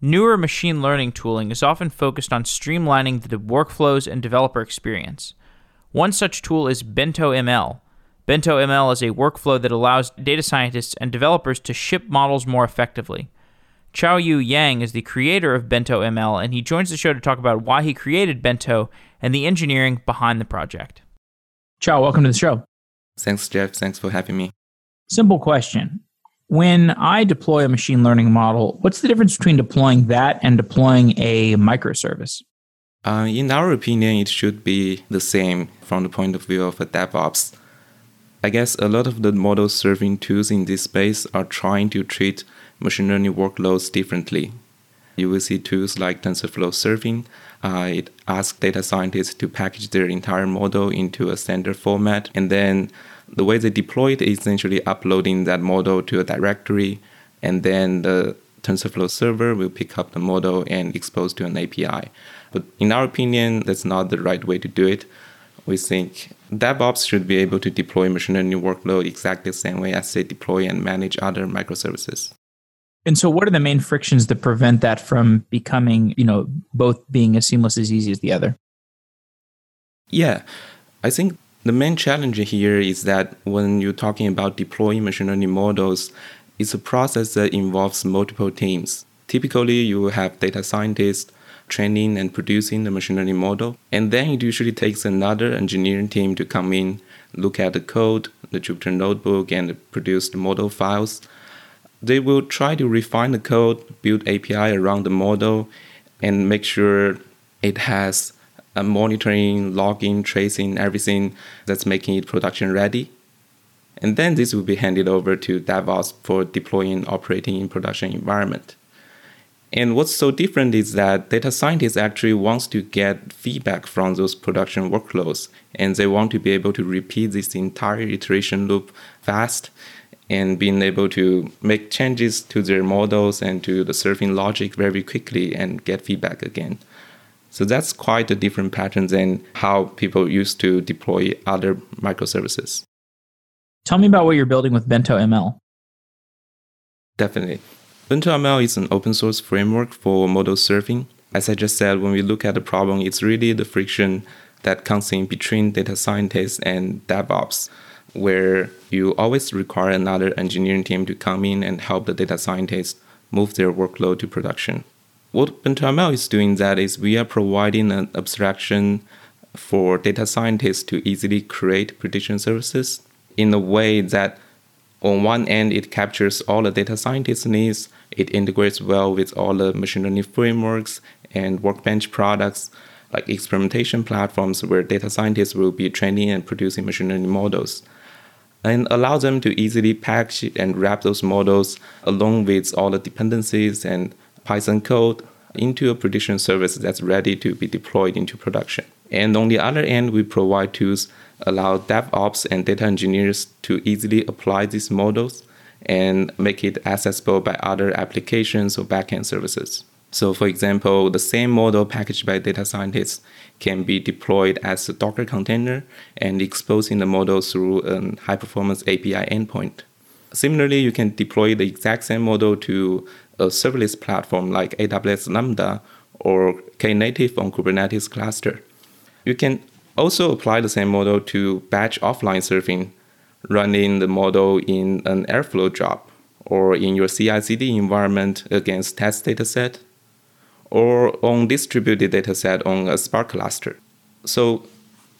Newer machine learning tooling is often focused on streamlining the workflows and developer experience. One such tool is Bento ML. Bento ML is a workflow that allows data scientists and developers to ship models more effectively. Chaoyu Yang is the creator of Bento ML, and he joins the show to talk about why he created Bento and the engineering behind the project. Chao, welcome to the show. Thanks, Jeff. Thanks for having me. Simple question. When I deploy a machine learning model, what's the difference between deploying that and deploying a microservice? Uh, in our opinion, it should be the same from the point of view of a DevOps. I guess a lot of the model serving tools in this space are trying to treat machine learning workloads differently. You will see tools like TensorFlow Serving. Uh, it asks data scientists to package their entire model into a standard format. And then the way they deploy it is essentially uploading that model to a directory. And then the TensorFlow server will pick up the model and expose to an API. But in our opinion, that's not the right way to do it. We think DevOps should be able to deploy machine learning workload exactly the same way as they deploy and manage other microservices. And so what are the main frictions that prevent that from becoming, you know, both being as seamless as easy as the other? Yeah. I think the main challenge here is that when you're talking about deploying machine learning models, it's a process that involves multiple teams. Typically, you have data scientists training and producing the machine learning model, and then it usually takes another engineering team to come in, look at the code, the Jupyter notebook, and produce the model files they will try to refine the code, build API around the model, and make sure it has Uh, monitoring, logging, tracing, everything that's making it production ready. And then this will be handed over to DevOps for deploying operating in production environment. And what's so different is that data scientists actually wants to get feedback from those production workloads, and they want to be able to repeat this entire iteration loop fast and being able to make changes to their models and to the serving logic very quickly and get feedback again. So that's quite a different pattern than how people used to deploy other microservices. Tell me about what you're building with Bento ML. Definitely. Bento ML is an open source framework for model serving. As I just said, when we look at the problem, it's really the friction that comes in between data scientists and DevOps where you always require another engineering team to come in and help the data scientists move their workload to production. What BentoML is doing that is we are providing an abstraction for data scientists to easily create prediction services in a way that on one end it captures all the data scientists' needs, it integrates well with all the machine learning frameworks and workbench products like experimentation platforms where data scientists will be training and producing machine learning models and allow them to easily package and wrap those models along with all the dependencies and Python code into a prediction service that's ready to be deployed into production. And on the other end, we provide tools allow DevOps and data engineers to easily apply these models and make it accessible by other applications or backend services. So, for example, the same model packaged by data scientists can be deployed as a Docker container and exposing the model through a high performance API endpoint. Similarly, you can deploy the exact same model to a serverless platform like AWS Lambda or Knative on Kubernetes cluster. You can also apply the same model to batch offline serving, running the model in an Airflow job or in your CI CD environment against test dataset or on distributed dataset on a Spark cluster. So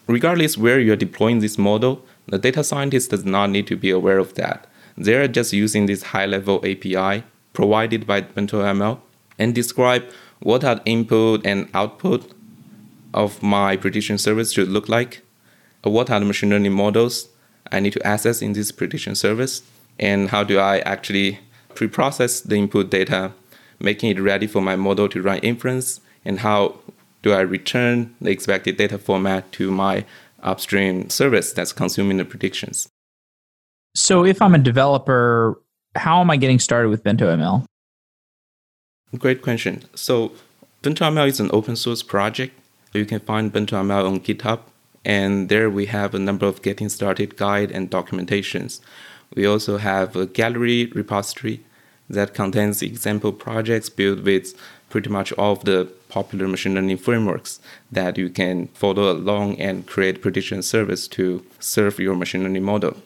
regardless where you're deploying this model, the data scientist does not need to be aware of that. They're just using this high-level API provided by Bento ML and describe what are input and output of my prediction service should look like, what are the machine learning models I need to access in this prediction service, and how do I actually pre-process the input data making it ready for my model to run inference, and how do I return the expected data format to my upstream service that's consuming the predictions. So, if I'm a developer, how am I getting started with Bento ML? Great question. So, Bento ML is an open source project. You can find Bento ML on GitHub, and there we have a number of getting started guide and documentations. We also have a gallery repository that contains example projects built with pretty much all of the popular machine learning frameworks that you can follow along and create prediction service to serve your machine learning model.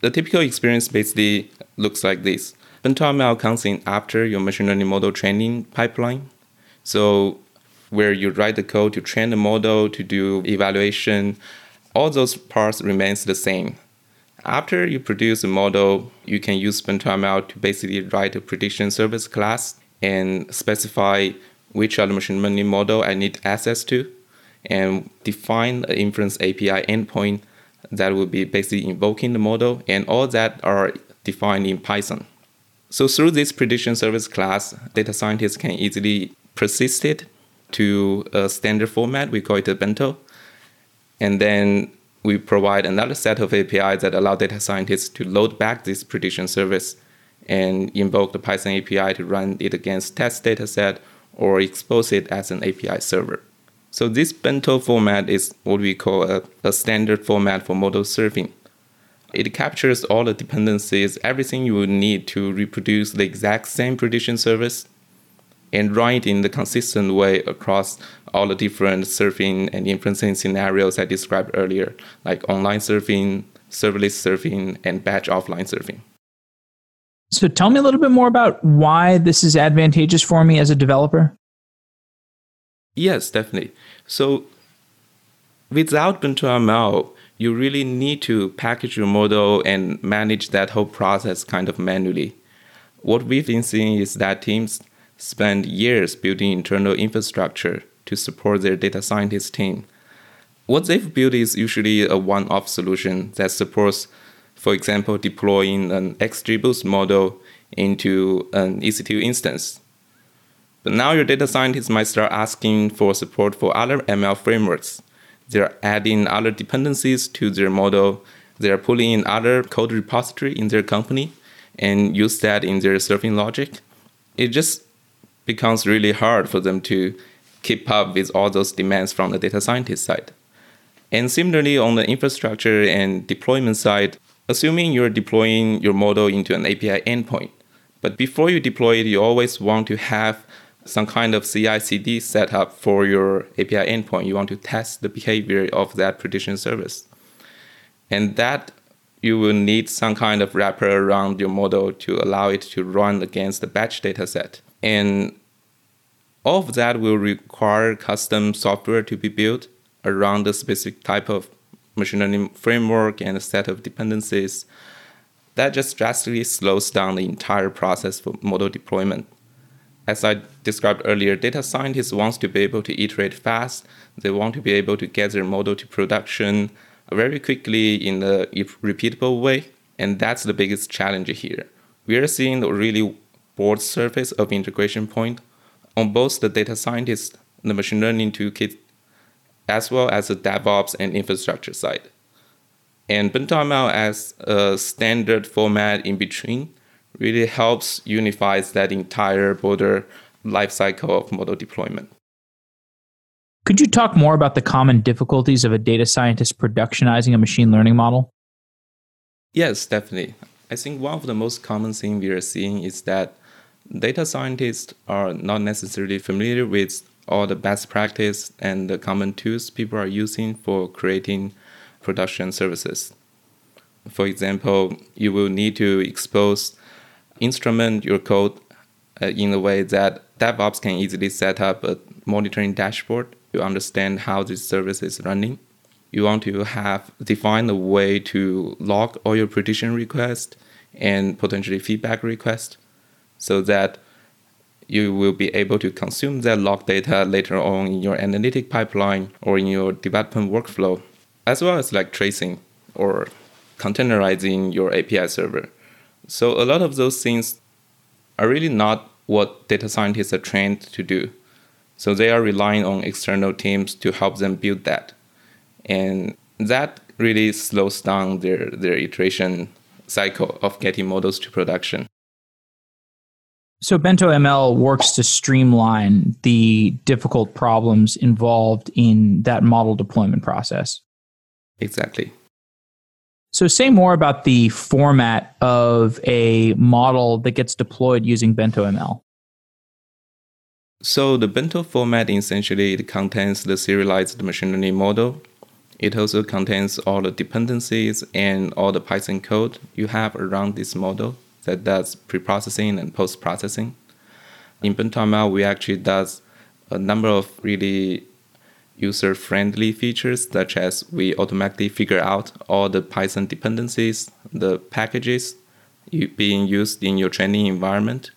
The typical experience basically looks like this. BentoML comes in after your machine learning model training pipeline. So where you write the code to train the model, to do evaluation, all those parts remains the same. After you produce a model, you can use BentoML to basically write a prediction service class and specify which other machine learning model I need access to and define the inference API endpoint that will be basically invoking the model and all that are defined in Python. So through this prediction service class, data scientists can easily persist it to a standard format. We call it a bento. And then we provide another set of APIs that allow data scientists to load back this prediction service and invoke the Python API to run it against test dataset or expose it as an API server. So this bento format is what we call a, a standard format for model serving. It captures all the dependencies, everything you would need to reproduce the exact same prediction service and run it in the consistent way across all the different serving and inferencing scenarios I described earlier, like online serving, serverless serving, and batch offline serving. So tell me a little bit more about why this is advantageous for me as a developer. Yes, definitely. So without BentoML, you really need to package your model and manage that whole process kind of manually. What we've been seeing is that teams spend years building internal infrastructure to support their data scientist team. What they've built is usually a one off solution that supports, for example, deploying an XGBoost model into an EC2 instance. But now your data scientists might start asking for support for other ML frameworks. They're adding other dependencies to their model. They're pulling in other code repository in their company and use that in their serving logic. It just becomes really hard for them to keep up with all those demands from the data scientist side. And similarly, on the infrastructure and deployment side, assuming you're deploying your model into an API endpoint, but before you deploy it, you always want to have some kind of CI/CD setup for your API endpoint. You want to test the behavior of that prediction service, and that you will need some kind of wrapper around your model to allow it to run against the batch dataset. And all of that will require custom software to be built around the specific type of machine learning framework and a set of dependencies. That just drastically slows down the entire process for model deployment. As I described earlier, data scientists want to be able to iterate fast. They want to be able to get their model to production very quickly in a repeatable way. And that's the biggest challenge here. We are seeing a really broad surface of integration point on both the data scientist, the machine learning toolkit, as well as the DevOps and infrastructure side. And BentoML as a standard format in between really helps unifies that entire border lifecycle of model deployment. Could you talk more about the common difficulties of a data scientist productionizing a machine learning model? Yes, definitely. I think one of the most common things we are seeing is that data scientists are not necessarily familiar with all the best practice and the common tools people are using for creating production services. For example, you will need to expose instrument your code uh, in a way that DevOps can easily set up a monitoring dashboard to understand how this service is running. You want to have define a way to log all your prediction requests and potentially feedback requests so that you will be able to consume that log data later on in your analytic pipeline or in your development workflow, as well as like tracing or containerizing your API server. So a lot of those things are really not what data scientists are trained to do. So they are relying on external teams to help them build that. And that really slows down their, their iteration cycle of getting models to production. So Bento ML works to streamline the difficult problems involved in that model deployment process. Exactly. So, say more about the format of a model that gets deployed using BentoML. So, the Bento format essentially it contains the serialized machine learning model. It also contains all the dependencies and all the Python code you have around this model that does pre-processing and post-processing. In BentoML, we actually does a number of really user friendly features, such as we automatically figure out all the Python dependencies, the packages being used in your training environment.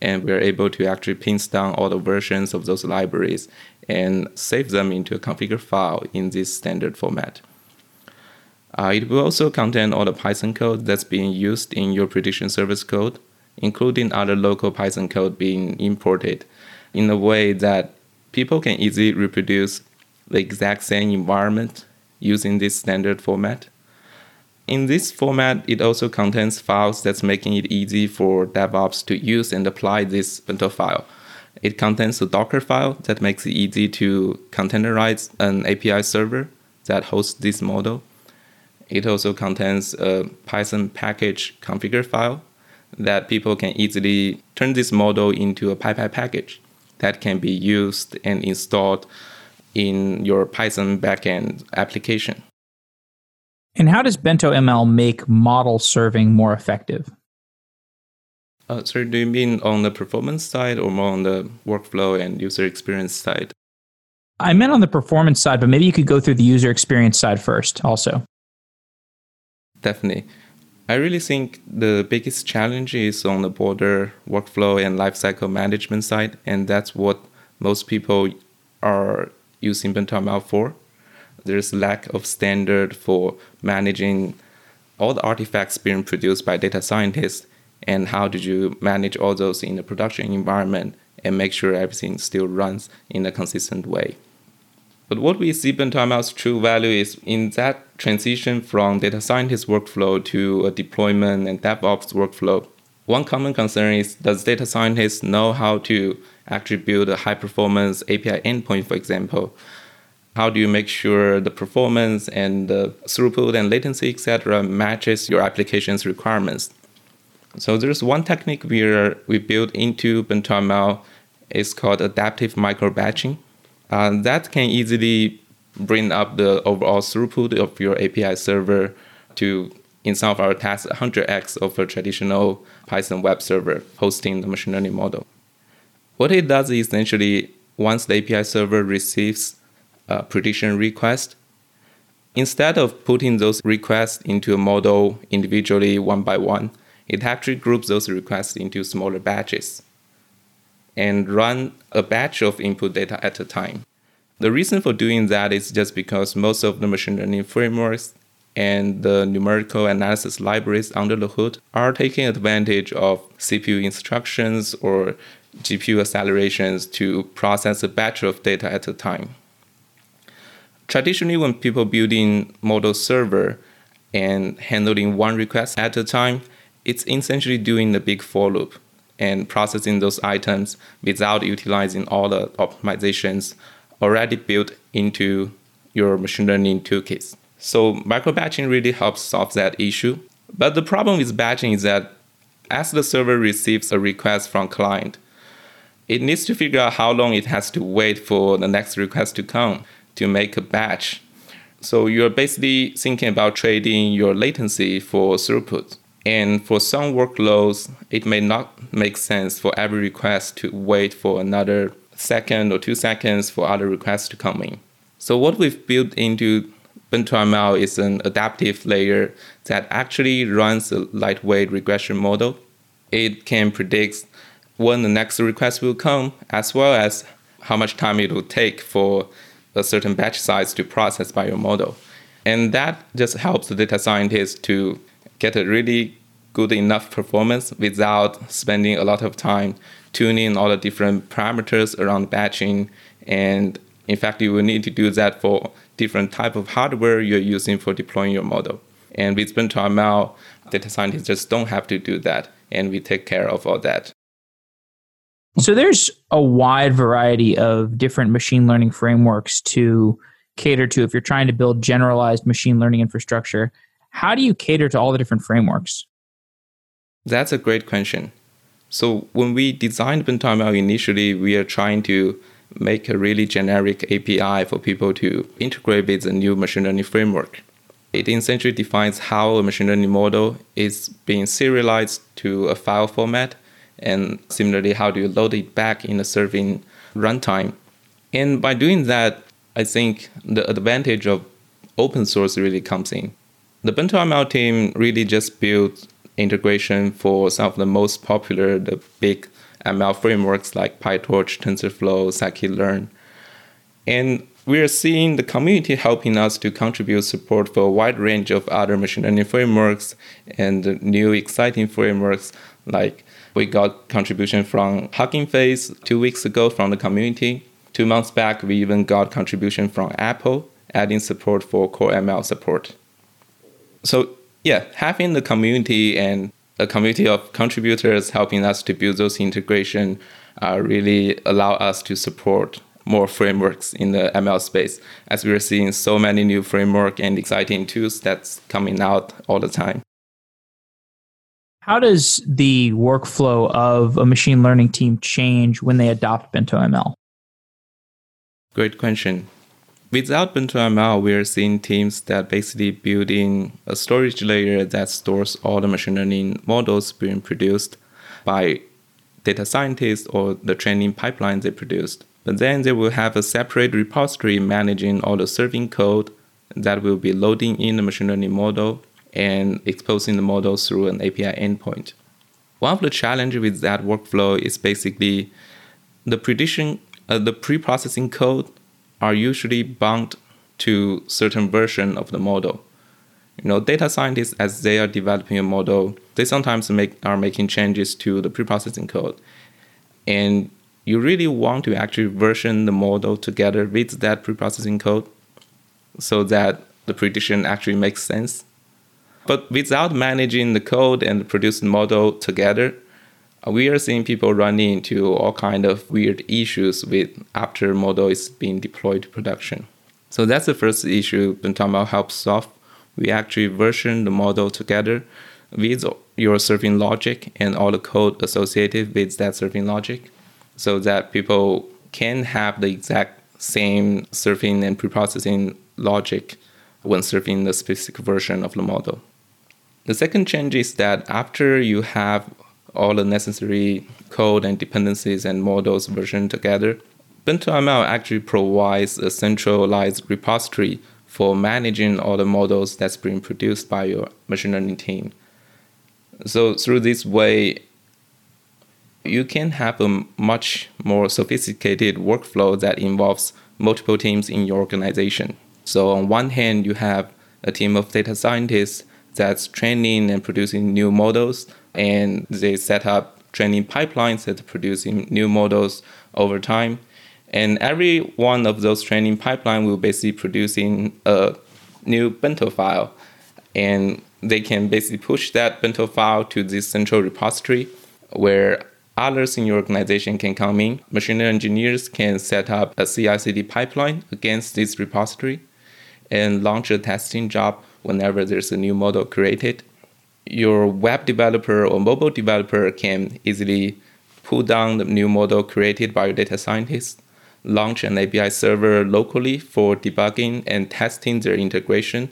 And we're able to actually pin down all the versions of those libraries and save them into a configure file in this standard format. Uh, it will also contain all the Python code that's being used in your prediction service code, including other local Python code being imported in a way that people can easily reproduce the exact same environment using this standard format. In this format, it also contains files that's making it easy for DevOps to use and apply this bento file. It contains a Docker file that makes it easy to containerize an API server that hosts this model. It also contains a Python package configure file that people can easily turn this model into a PyPI package that can be used and installed in your Python backend application. And how does BentoML make model serving more effective? Uh, so, do you mean on the performance side or more on the workflow and user experience side? I meant on the performance side, but maybe you could go through the user experience side first also. Definitely. I really think the biggest challenge is on the border workflow and lifecycle management side, and that's what most people are using BentoML for. There's lack of standard for managing all the artifacts being produced by data scientists, and how did you manage all those in the production environment and make sure everything still runs in a consistent way. But what we see in BentoML's true value is in that transition from data scientist workflow to a deployment and DevOps workflow. One common concern is does data scientists know how to actually build a high performance API endpoint, for example? How do you make sure the performance and the throughput and latency, etc., matches your application's requirements? So there's one technique we we built into BentoML. It's called adaptive micro batching uh, that can easily bring up the overall throughput of your API server to, in some of our tasks, 100x of a traditional Python web server hosting the machine learning model. What it does is essentially, once the API server receives a prediction request, instead of putting those requests into a model individually one by one, it actually groups those requests into smaller batches and run a batch of input data at a time. The reason for doing that is just because most of the machine learning frameworks and the numerical analysis libraries under the hood are taking advantage of CPU instructions or GPU accelerations to process a batch of data at a time. Traditionally, when people building model server and handling one request at a time, it's essentially doing the big for loop and processing those items without utilizing all the optimizations already built into your machine learning toolkits. So microbatching really helps solve that issue. But the problem with batching is that as the server receives a request from client, it needs to figure out how long it has to wait for the next request to come to make a batch. So you're basically thinking about trading your latency for throughput. And for some workloads, it may not make sense for every request to wait for another second or two seconds for other requests to come in. So what we've built into BentoML is an adaptive layer that actually runs a lightweight regression model. It can predict when the next request will come, as well as how much time it will take for a certain batch size to process by your model. And that just helps the data scientist to get a really good enough performance without spending a lot of time tuning all the different parameters around batching. And in fact, you will need to do that for different type of hardware you're using for deploying your model. And with BentoML, data scientists just don't have to do that. And we take care of all that. So there's a wide variety of different machine learning frameworks to cater to if you're trying to build generalized machine learning infrastructure How do you cater to all the different frameworks? That's a great question. So when we designed BentoML initially, we are trying to make a really generic API for people to integrate with a new machine learning framework. It essentially defines how a machine learning model is being serialized to a file format, and similarly, how do you load it back in a serving runtime. And by doing that, I think the advantage of open source really comes in. The BentoML team really just built integration for some of the most popular, the big ML frameworks like PyTorch, TensorFlow, scikit-learn. And we are seeing the community helping us to contribute support for a wide range of other machine learning frameworks and new exciting frameworks like we got contribution from Hugging Face two weeks ago from the community. Two months back, we even got contribution from Apple, adding support for core ML support. So yeah, having the community and a community of contributors helping us to build those integration uh, really allow us to support more frameworks in the ML space as we are seeing so many new framework and exciting tools that's coming out all the time. How does the workflow of a machine learning team change when they adopt BentoML? Great question. Without BentoML, we are seeing teams that basically building a storage layer that stores all the machine learning models being produced by data scientists or the training pipelines they produced. But then they will have a separate repository managing all the serving code that will be loading in the machine learning model and exposing the model through an API endpoint. One of the challenges with that workflow is basically the prediction, uh, the pre-processing code are usually bound to certain version of the model. You know, data scientists as they are developing a model, they sometimes make are making changes to the pre-processing code, and you really want to actually version the model together with that pre-processing code, so that the prediction actually makes sense but without managing the code and the producing model together, we are seeing people running into all kind of weird issues with after model is being deployed to production. So that's the first issue BentoML helps solve. We actually version the model together with your serving logic and all the code associated with that serving logic so that people can have the exact same serving and preprocessing logic when serving the specific version of the model. The second change is that after you have all the necessary code and dependencies and models versioned together, BentoML actually provides a centralized repository for managing all the models that's being produced by your machine learning team. So through this way, you can have a much more sophisticated workflow that involves multiple teams in your organization. So on one hand, you have a team of data scientists that's training and producing new models, and they set up training pipelines that are producing new models over time. And every one of those training pipeline will basically producing a new bento file, and they can basically push that bento file to this central repository where others in your organization can come in. Machine learning engineers can set up a CI/CD pipeline against this repository and launch a testing job whenever there's a new model created. Your web developer or mobile developer can easily pull down the new model created by your data scientist, launch an API server locally for debugging and testing their integration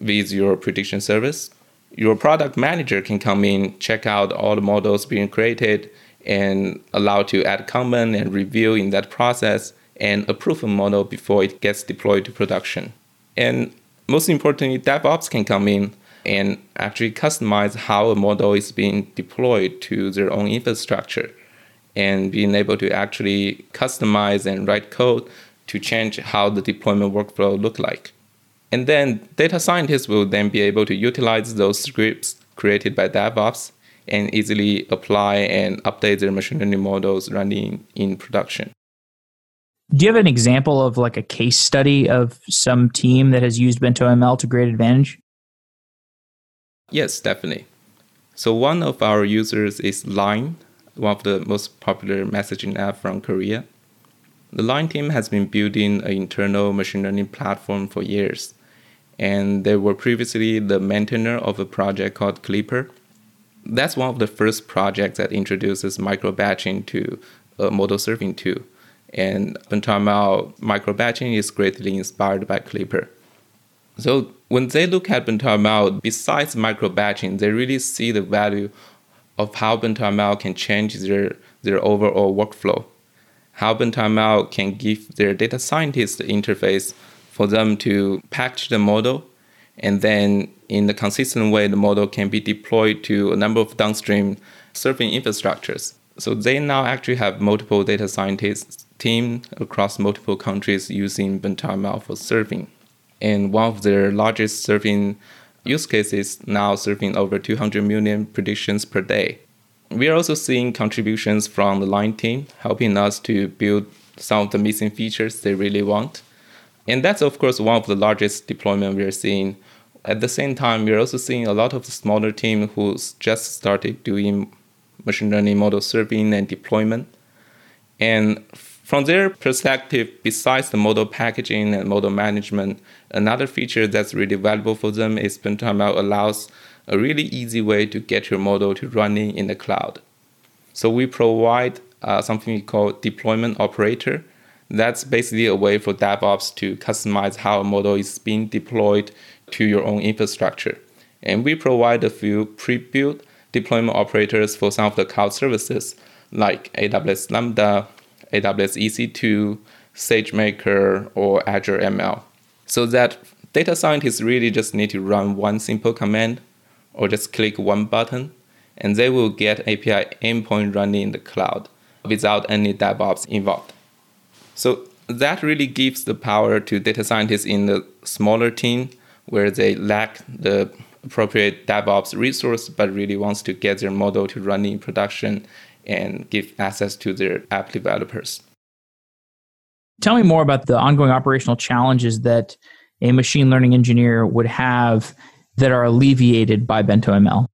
with your prediction service. Your product manager can come in, check out all the models being created, and allow to add comment and review in that process and approve a model before it gets deployed to production. And most importantly, DevOps can come in and actually customize how a model is being deployed to their own infrastructure and being able to actually customize and write code to change how the deployment workflow look like. And then data scientists will then be able to utilize those scripts created by DevOps and easily apply and update their machine learning models running in production. Do you have an example of like a case study of some team that has used BentoML to great advantage? Yes, definitely. So one of our users is Line, one of the most popular messaging app from Korea. The Line team has been building an internal machine learning platform for years. and they were previously the maintainer of a project called Clipper. That's one of the first projects that introduces micro batching to a model serving tool. And Bento micro batching is greatly inspired by Clipper. So when they look at Bento besides micro batching, they really see the value of how Bento can change their, their overall workflow. How Bento can give their data scientists the interface for them to package the model and then in a consistent way the model can be deployed to a number of downstream serving infrastructures so they now actually have multiple data scientists team across multiple countries using Bento for serving and one of their largest serving use cases now serving over 200 million predictions per day we are also seeing contributions from the line team helping us to build some of the missing features they really want and that's, of course, one of the largest deployment we're seeing. At the same time, we're also seeing a lot of the smaller team who's just started doing machine learning model serving and deployment. And from their perspective, besides the model packaging and model management, another feature that's really valuable for them is Bento allows a really easy way to get your model to running in the cloud. So we provide uh, something we call deployment operator, that's basically a way for DevOps to customize how a model is being deployed to your own infrastructure. And we provide a few pre-built deployment operators for some of the cloud services like AWS Lambda, AWS EC2, SageMaker, or Azure ML. So that data scientists really just need to run one simple command or just click one button and they will get API endpoint running in the cloud without any DevOps involved. So that really gives the power to data scientists in the smaller team where they lack the appropriate DevOps resource, but really wants to get their model to run in production and give access to their app developers. Tell me more about the ongoing operational challenges that a machine learning engineer would have that are alleviated by Bento ML.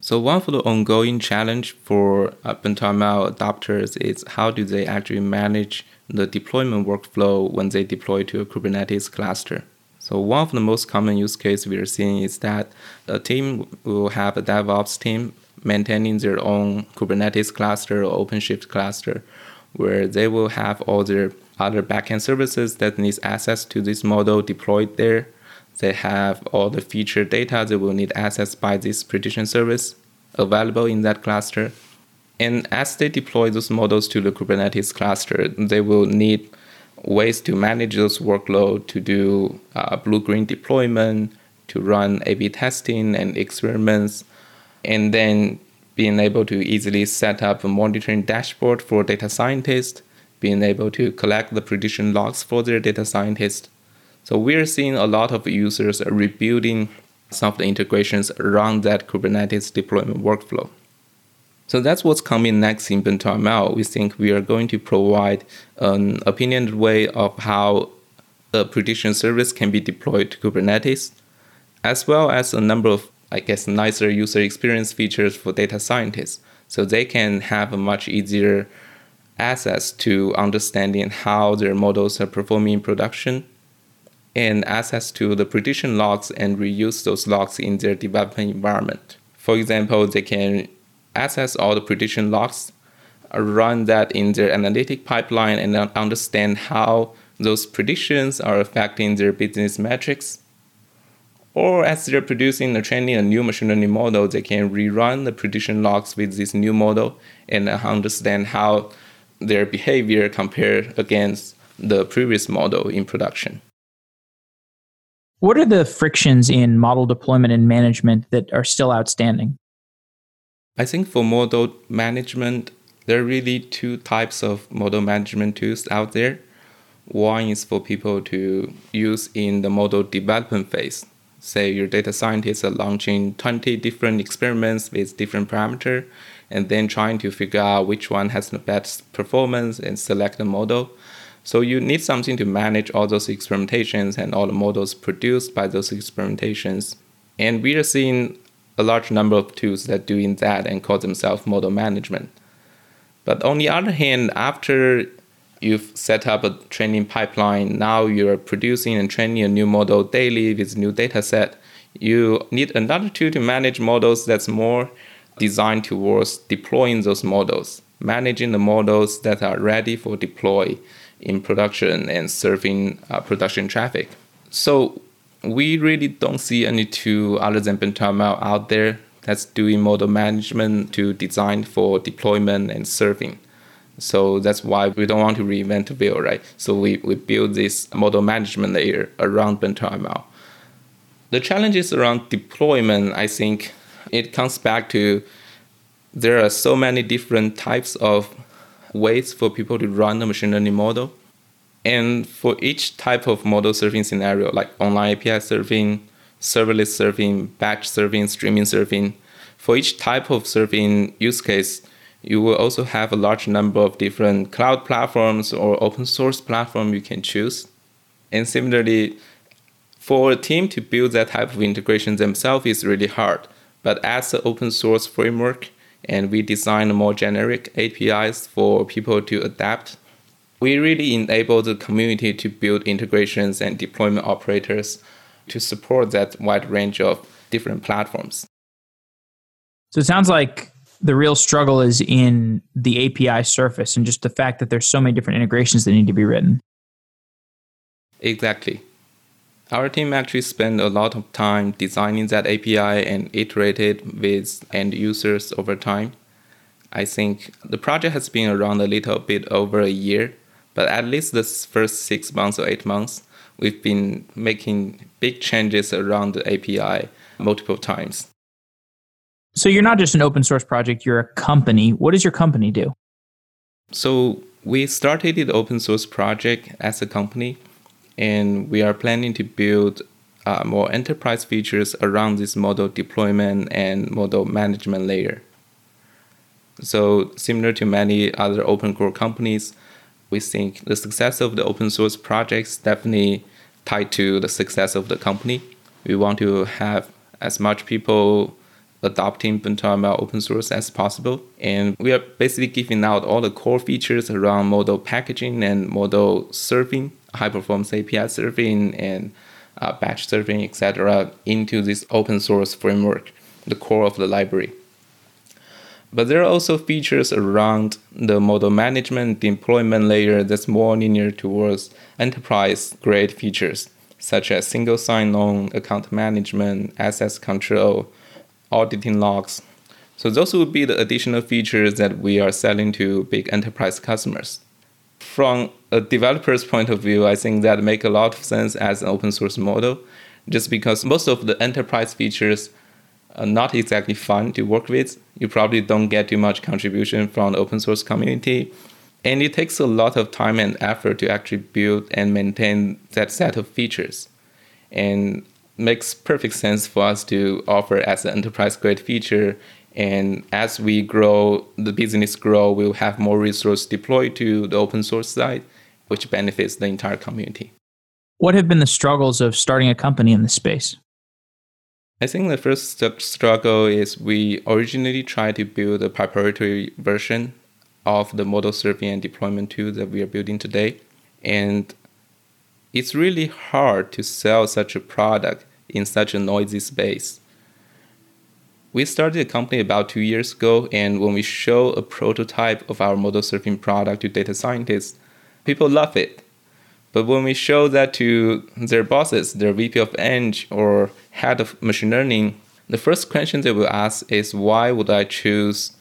So one of the ongoing challenge for uh, Bento ML adopters is how do they actually manage the deployment workflow when they deploy to a Kubernetes cluster. So one of the most common use case we are seeing is that a team will have a DevOps team maintaining their own Kubernetes cluster or OpenShift cluster, where they will have all their other backend services that needs access to this model deployed there. They have all the feature data that will need access by this prediction service available in that cluster. And as they deploy those models to the Kubernetes cluster, they will need ways to manage those workload, to do uh, blue-green deployment, to run A/B testing and experiments, and then being able to easily set up a monitoring dashboard for data scientists, being able to collect the prediction logs for their data scientists. So we're seeing a lot of users rebuilding some of the integrations around that Kubernetes deployment workflow. So that's what's coming next in Bento ML. We think we are going to provide an opinionated way of how the prediction service can be deployed to Kubernetes, as well as a number of, I guess, nicer user experience features for data scientists. So they can have a much easier access to understanding how their models are performing in production and access to the prediction logs and reuse those logs in their development environment. For example, they can access all the prediction logs, run that in their analytic pipeline, and understand how those predictions are affecting their business metrics. Or as they're producing or training a new machine learning model, they can rerun the prediction logs with this new model and understand how their behavior compare against the previous model in production. What are the frictions in model deployment and management that are still outstanding? I think for model management, there are really two types of model management tools out there. One is for people to use in the model development phase. Say your data scientists are launching 20 different experiments with different parameter and then trying to figure out which one has the best performance and select a model. So you need something to manage all those experimentations and all the models produced by those experimentations. And we are seeing a large number of tools that doing that and call themselves model management. But on the other hand, after you've set up a training pipeline. Now you're producing and training a new model daily with new data set. You need another tool to manage models that's more designed towards deploying those models, managing the models that are ready for deploy in production and serving uh, production traffic. So we really don't see any tool other than BentoML out there that's doing model management to design for deployment and serving. So that's why we don't want to reinvent the wheel, right? So we, we build this model management layer around BentoML. The challenges around deployment, I think it comes back to there are so many different types of ways for people to run a machine learning model. And for each type of model serving scenario, like online API serving, serverless serving, batch serving, streaming serving, for each type of serving use case, you will also have a large number of different cloud platforms or open source platform you can choose. And similarly, for a team to build that type of integration themselves is really hard. But as an open source framework, and we design more generic APIs for people to adapt, we really enable the community to build integrations and deployment operators to support that wide range of different platforms. So it sounds like the real struggle is in the API surface and just the fact that there's so many different integrations that need to be written. Exactly. Our team actually spent a lot of time designing that API and iterated with end users over time. I think the project has been around a little bit over a year, but at least the first six months or eight months, we've been making big changes around the API multiple times. So you're not just an open source project, you're a company. What does your company do? So we started the open source project as a company, and we are planning to build uh, more enterprise features around this model deployment and model management layer. So similar to many other open core companies, we think the success of the open source projects definitely tied to the success of the company. We want to have as much people adopting BentoML open source as possible. And we are basically giving out all the core features around model packaging and model serving, high performance API serving, and uh, batch serving, etc., into this open source framework, the core of the library. But there are also features around the model management deployment layer that's more linear towards enterprise grade features, such as single sign on, account management, access control, auditing logs. So those would be the additional features that we are selling to big enterprise customers. From a developer's point of view, I think that make a lot of sense as an open source model, just because most of the enterprise features are not exactly fun to work with. You probably don't get too much contribution from the open source community. And it takes a lot of time and effort to actually build and maintain that set of features. And makes perfect sense for us to offer as an enterprise grade feature. And as we grow, the business grow, we'll have more resources deployed to the open source side, which benefits the entire community. What have been the struggles of starting a company in this space? I think the first struggle is we originally tried to build a proprietary version of the model serving and deployment tool that we are building today. And it's really hard to sell such a product in such a noisy space. We started a company about two years ago, and when we show a prototype of our model serving product to data scientists, people love it. But when we show that to their bosses, their VP of Eng or head of machine learning, the first question they will ask is why would I choose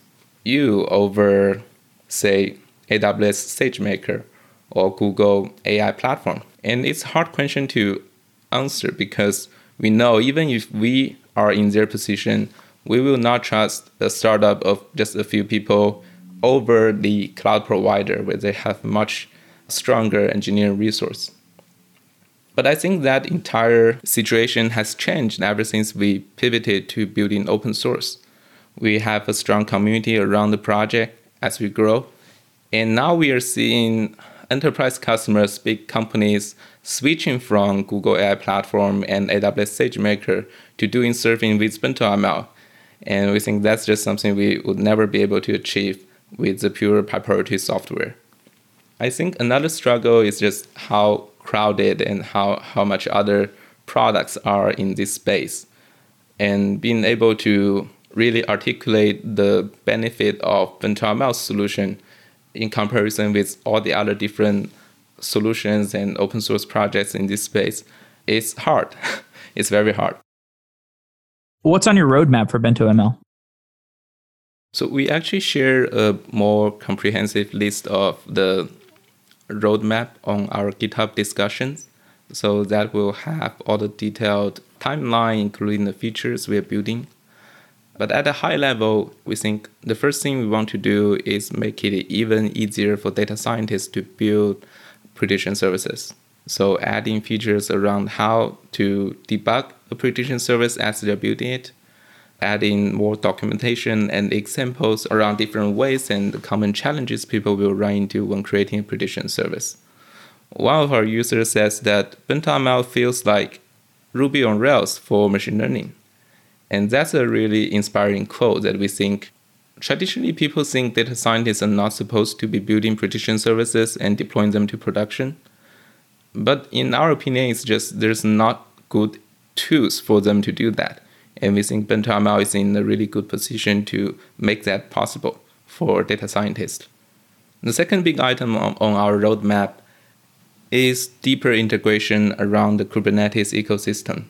you over, say, AWS SageMaker or Google AI platform? And it's a hard question to answer because we know even if we are in their position, we will not trust a startup of just a few people over the cloud provider where they have much stronger engineering resource. But I think that entire situation has changed ever since we pivoted to building open source. We have a strong community around the project as we grow. And now we are seeing enterprise customers, big companies, switching from Google AI Platform and AWS SageMaker to doing serving with BentoML. And we think that's just something we would never be able to achieve with the pure proprietary software. I think another struggle is just how crowded and how, how much other products are in this space. And being able to really articulate the benefit of BentoML solution in comparison with all the other different solutions and open source projects in this space it's hard. it's very hard. What's on your roadmap for Bento ML? So we actually share a more comprehensive list of the roadmap on our GitHub discussions. So that will have all the detailed timeline, including the features we're building. But at a high level, we think the first thing we want to do is make it even easier for data scientists to build prediction services. So adding features around how to debug a prediction service as they're building it, adding more documentation and examples around different ways and common challenges people will run into when creating a prediction service. One of our users says that BentoML feels like Ruby on Rails for machine learning. And that's a really inspiring quote that we think traditionally people think data scientists are not supposed to be building prediction services and deploying them to production. But in our opinion, it's just there's not good tools for them to do that. And we think BentoML is in a really good position to make that possible for data scientists. The second big item on our roadmap is deeper integration around the Kubernetes ecosystem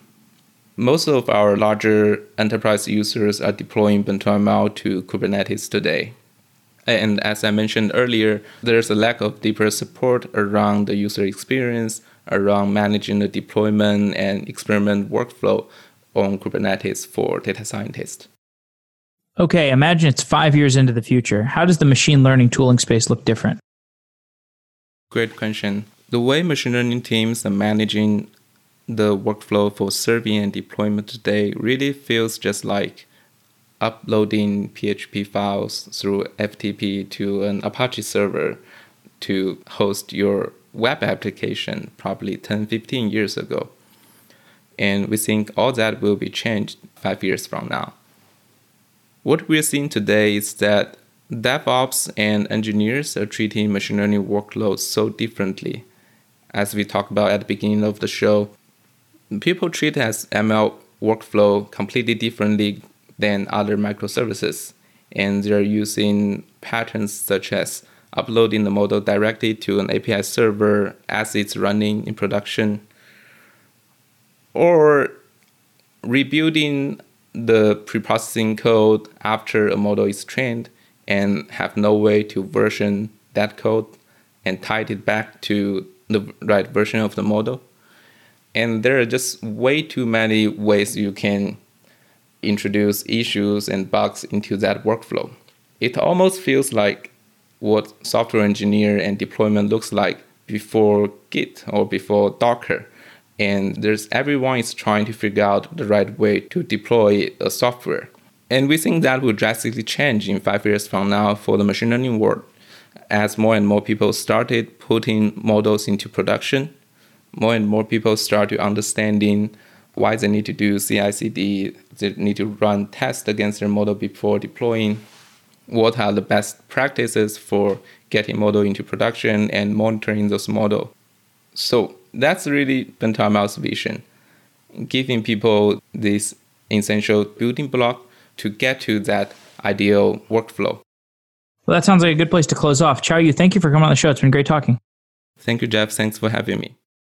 most of our larger enterprise users are deploying BentoML to Kubernetes today. And as I mentioned earlier, there's a lack of deeper support around the user experience, around managing the deployment and experiment workflow on Kubernetes for data scientists. Okay, imagine it's five years into the future. How does the machine learning tooling space look different? Great question. The way machine learning teams are managing the workflow for serving and deployment today really feels just like uploading PHP files through FTP to an Apache server to host your web application probably 10, 15 years ago. And we think all that will be changed five years from now. What we're seeing today is that DevOps and engineers are treating machine learning workloads so differently. As we talked about at the beginning of the show, people treat as ML workflow completely differently than other microservices. And they're using patterns such as uploading the model directly to an API server as it's running in production, or rebuilding the preprocessing code after a model is trained and have no way to version that code and tie it back to the right version of the model and there are just way too many ways you can introduce issues and bugs into that workflow. It almost feels like what software engineer and deployment looks like before Git or before Docker. And there's everyone is trying to figure out the right way to deploy a software. And we think that will drastically change in five years from now for the machine learning world as more and more people started putting models into production more and more people start to understanding why they need to do CI/CD. They need to run tests against their model before deploying. What are the best practices for getting model into production and monitoring those model? So that's really BentoML's vision, giving people this essential building block to get to that ideal workflow. Well, that sounds like a good place to close off. Chaoyu, thank you for coming on the show. It's been great talking. Thank you, Jeff. Thanks for having me.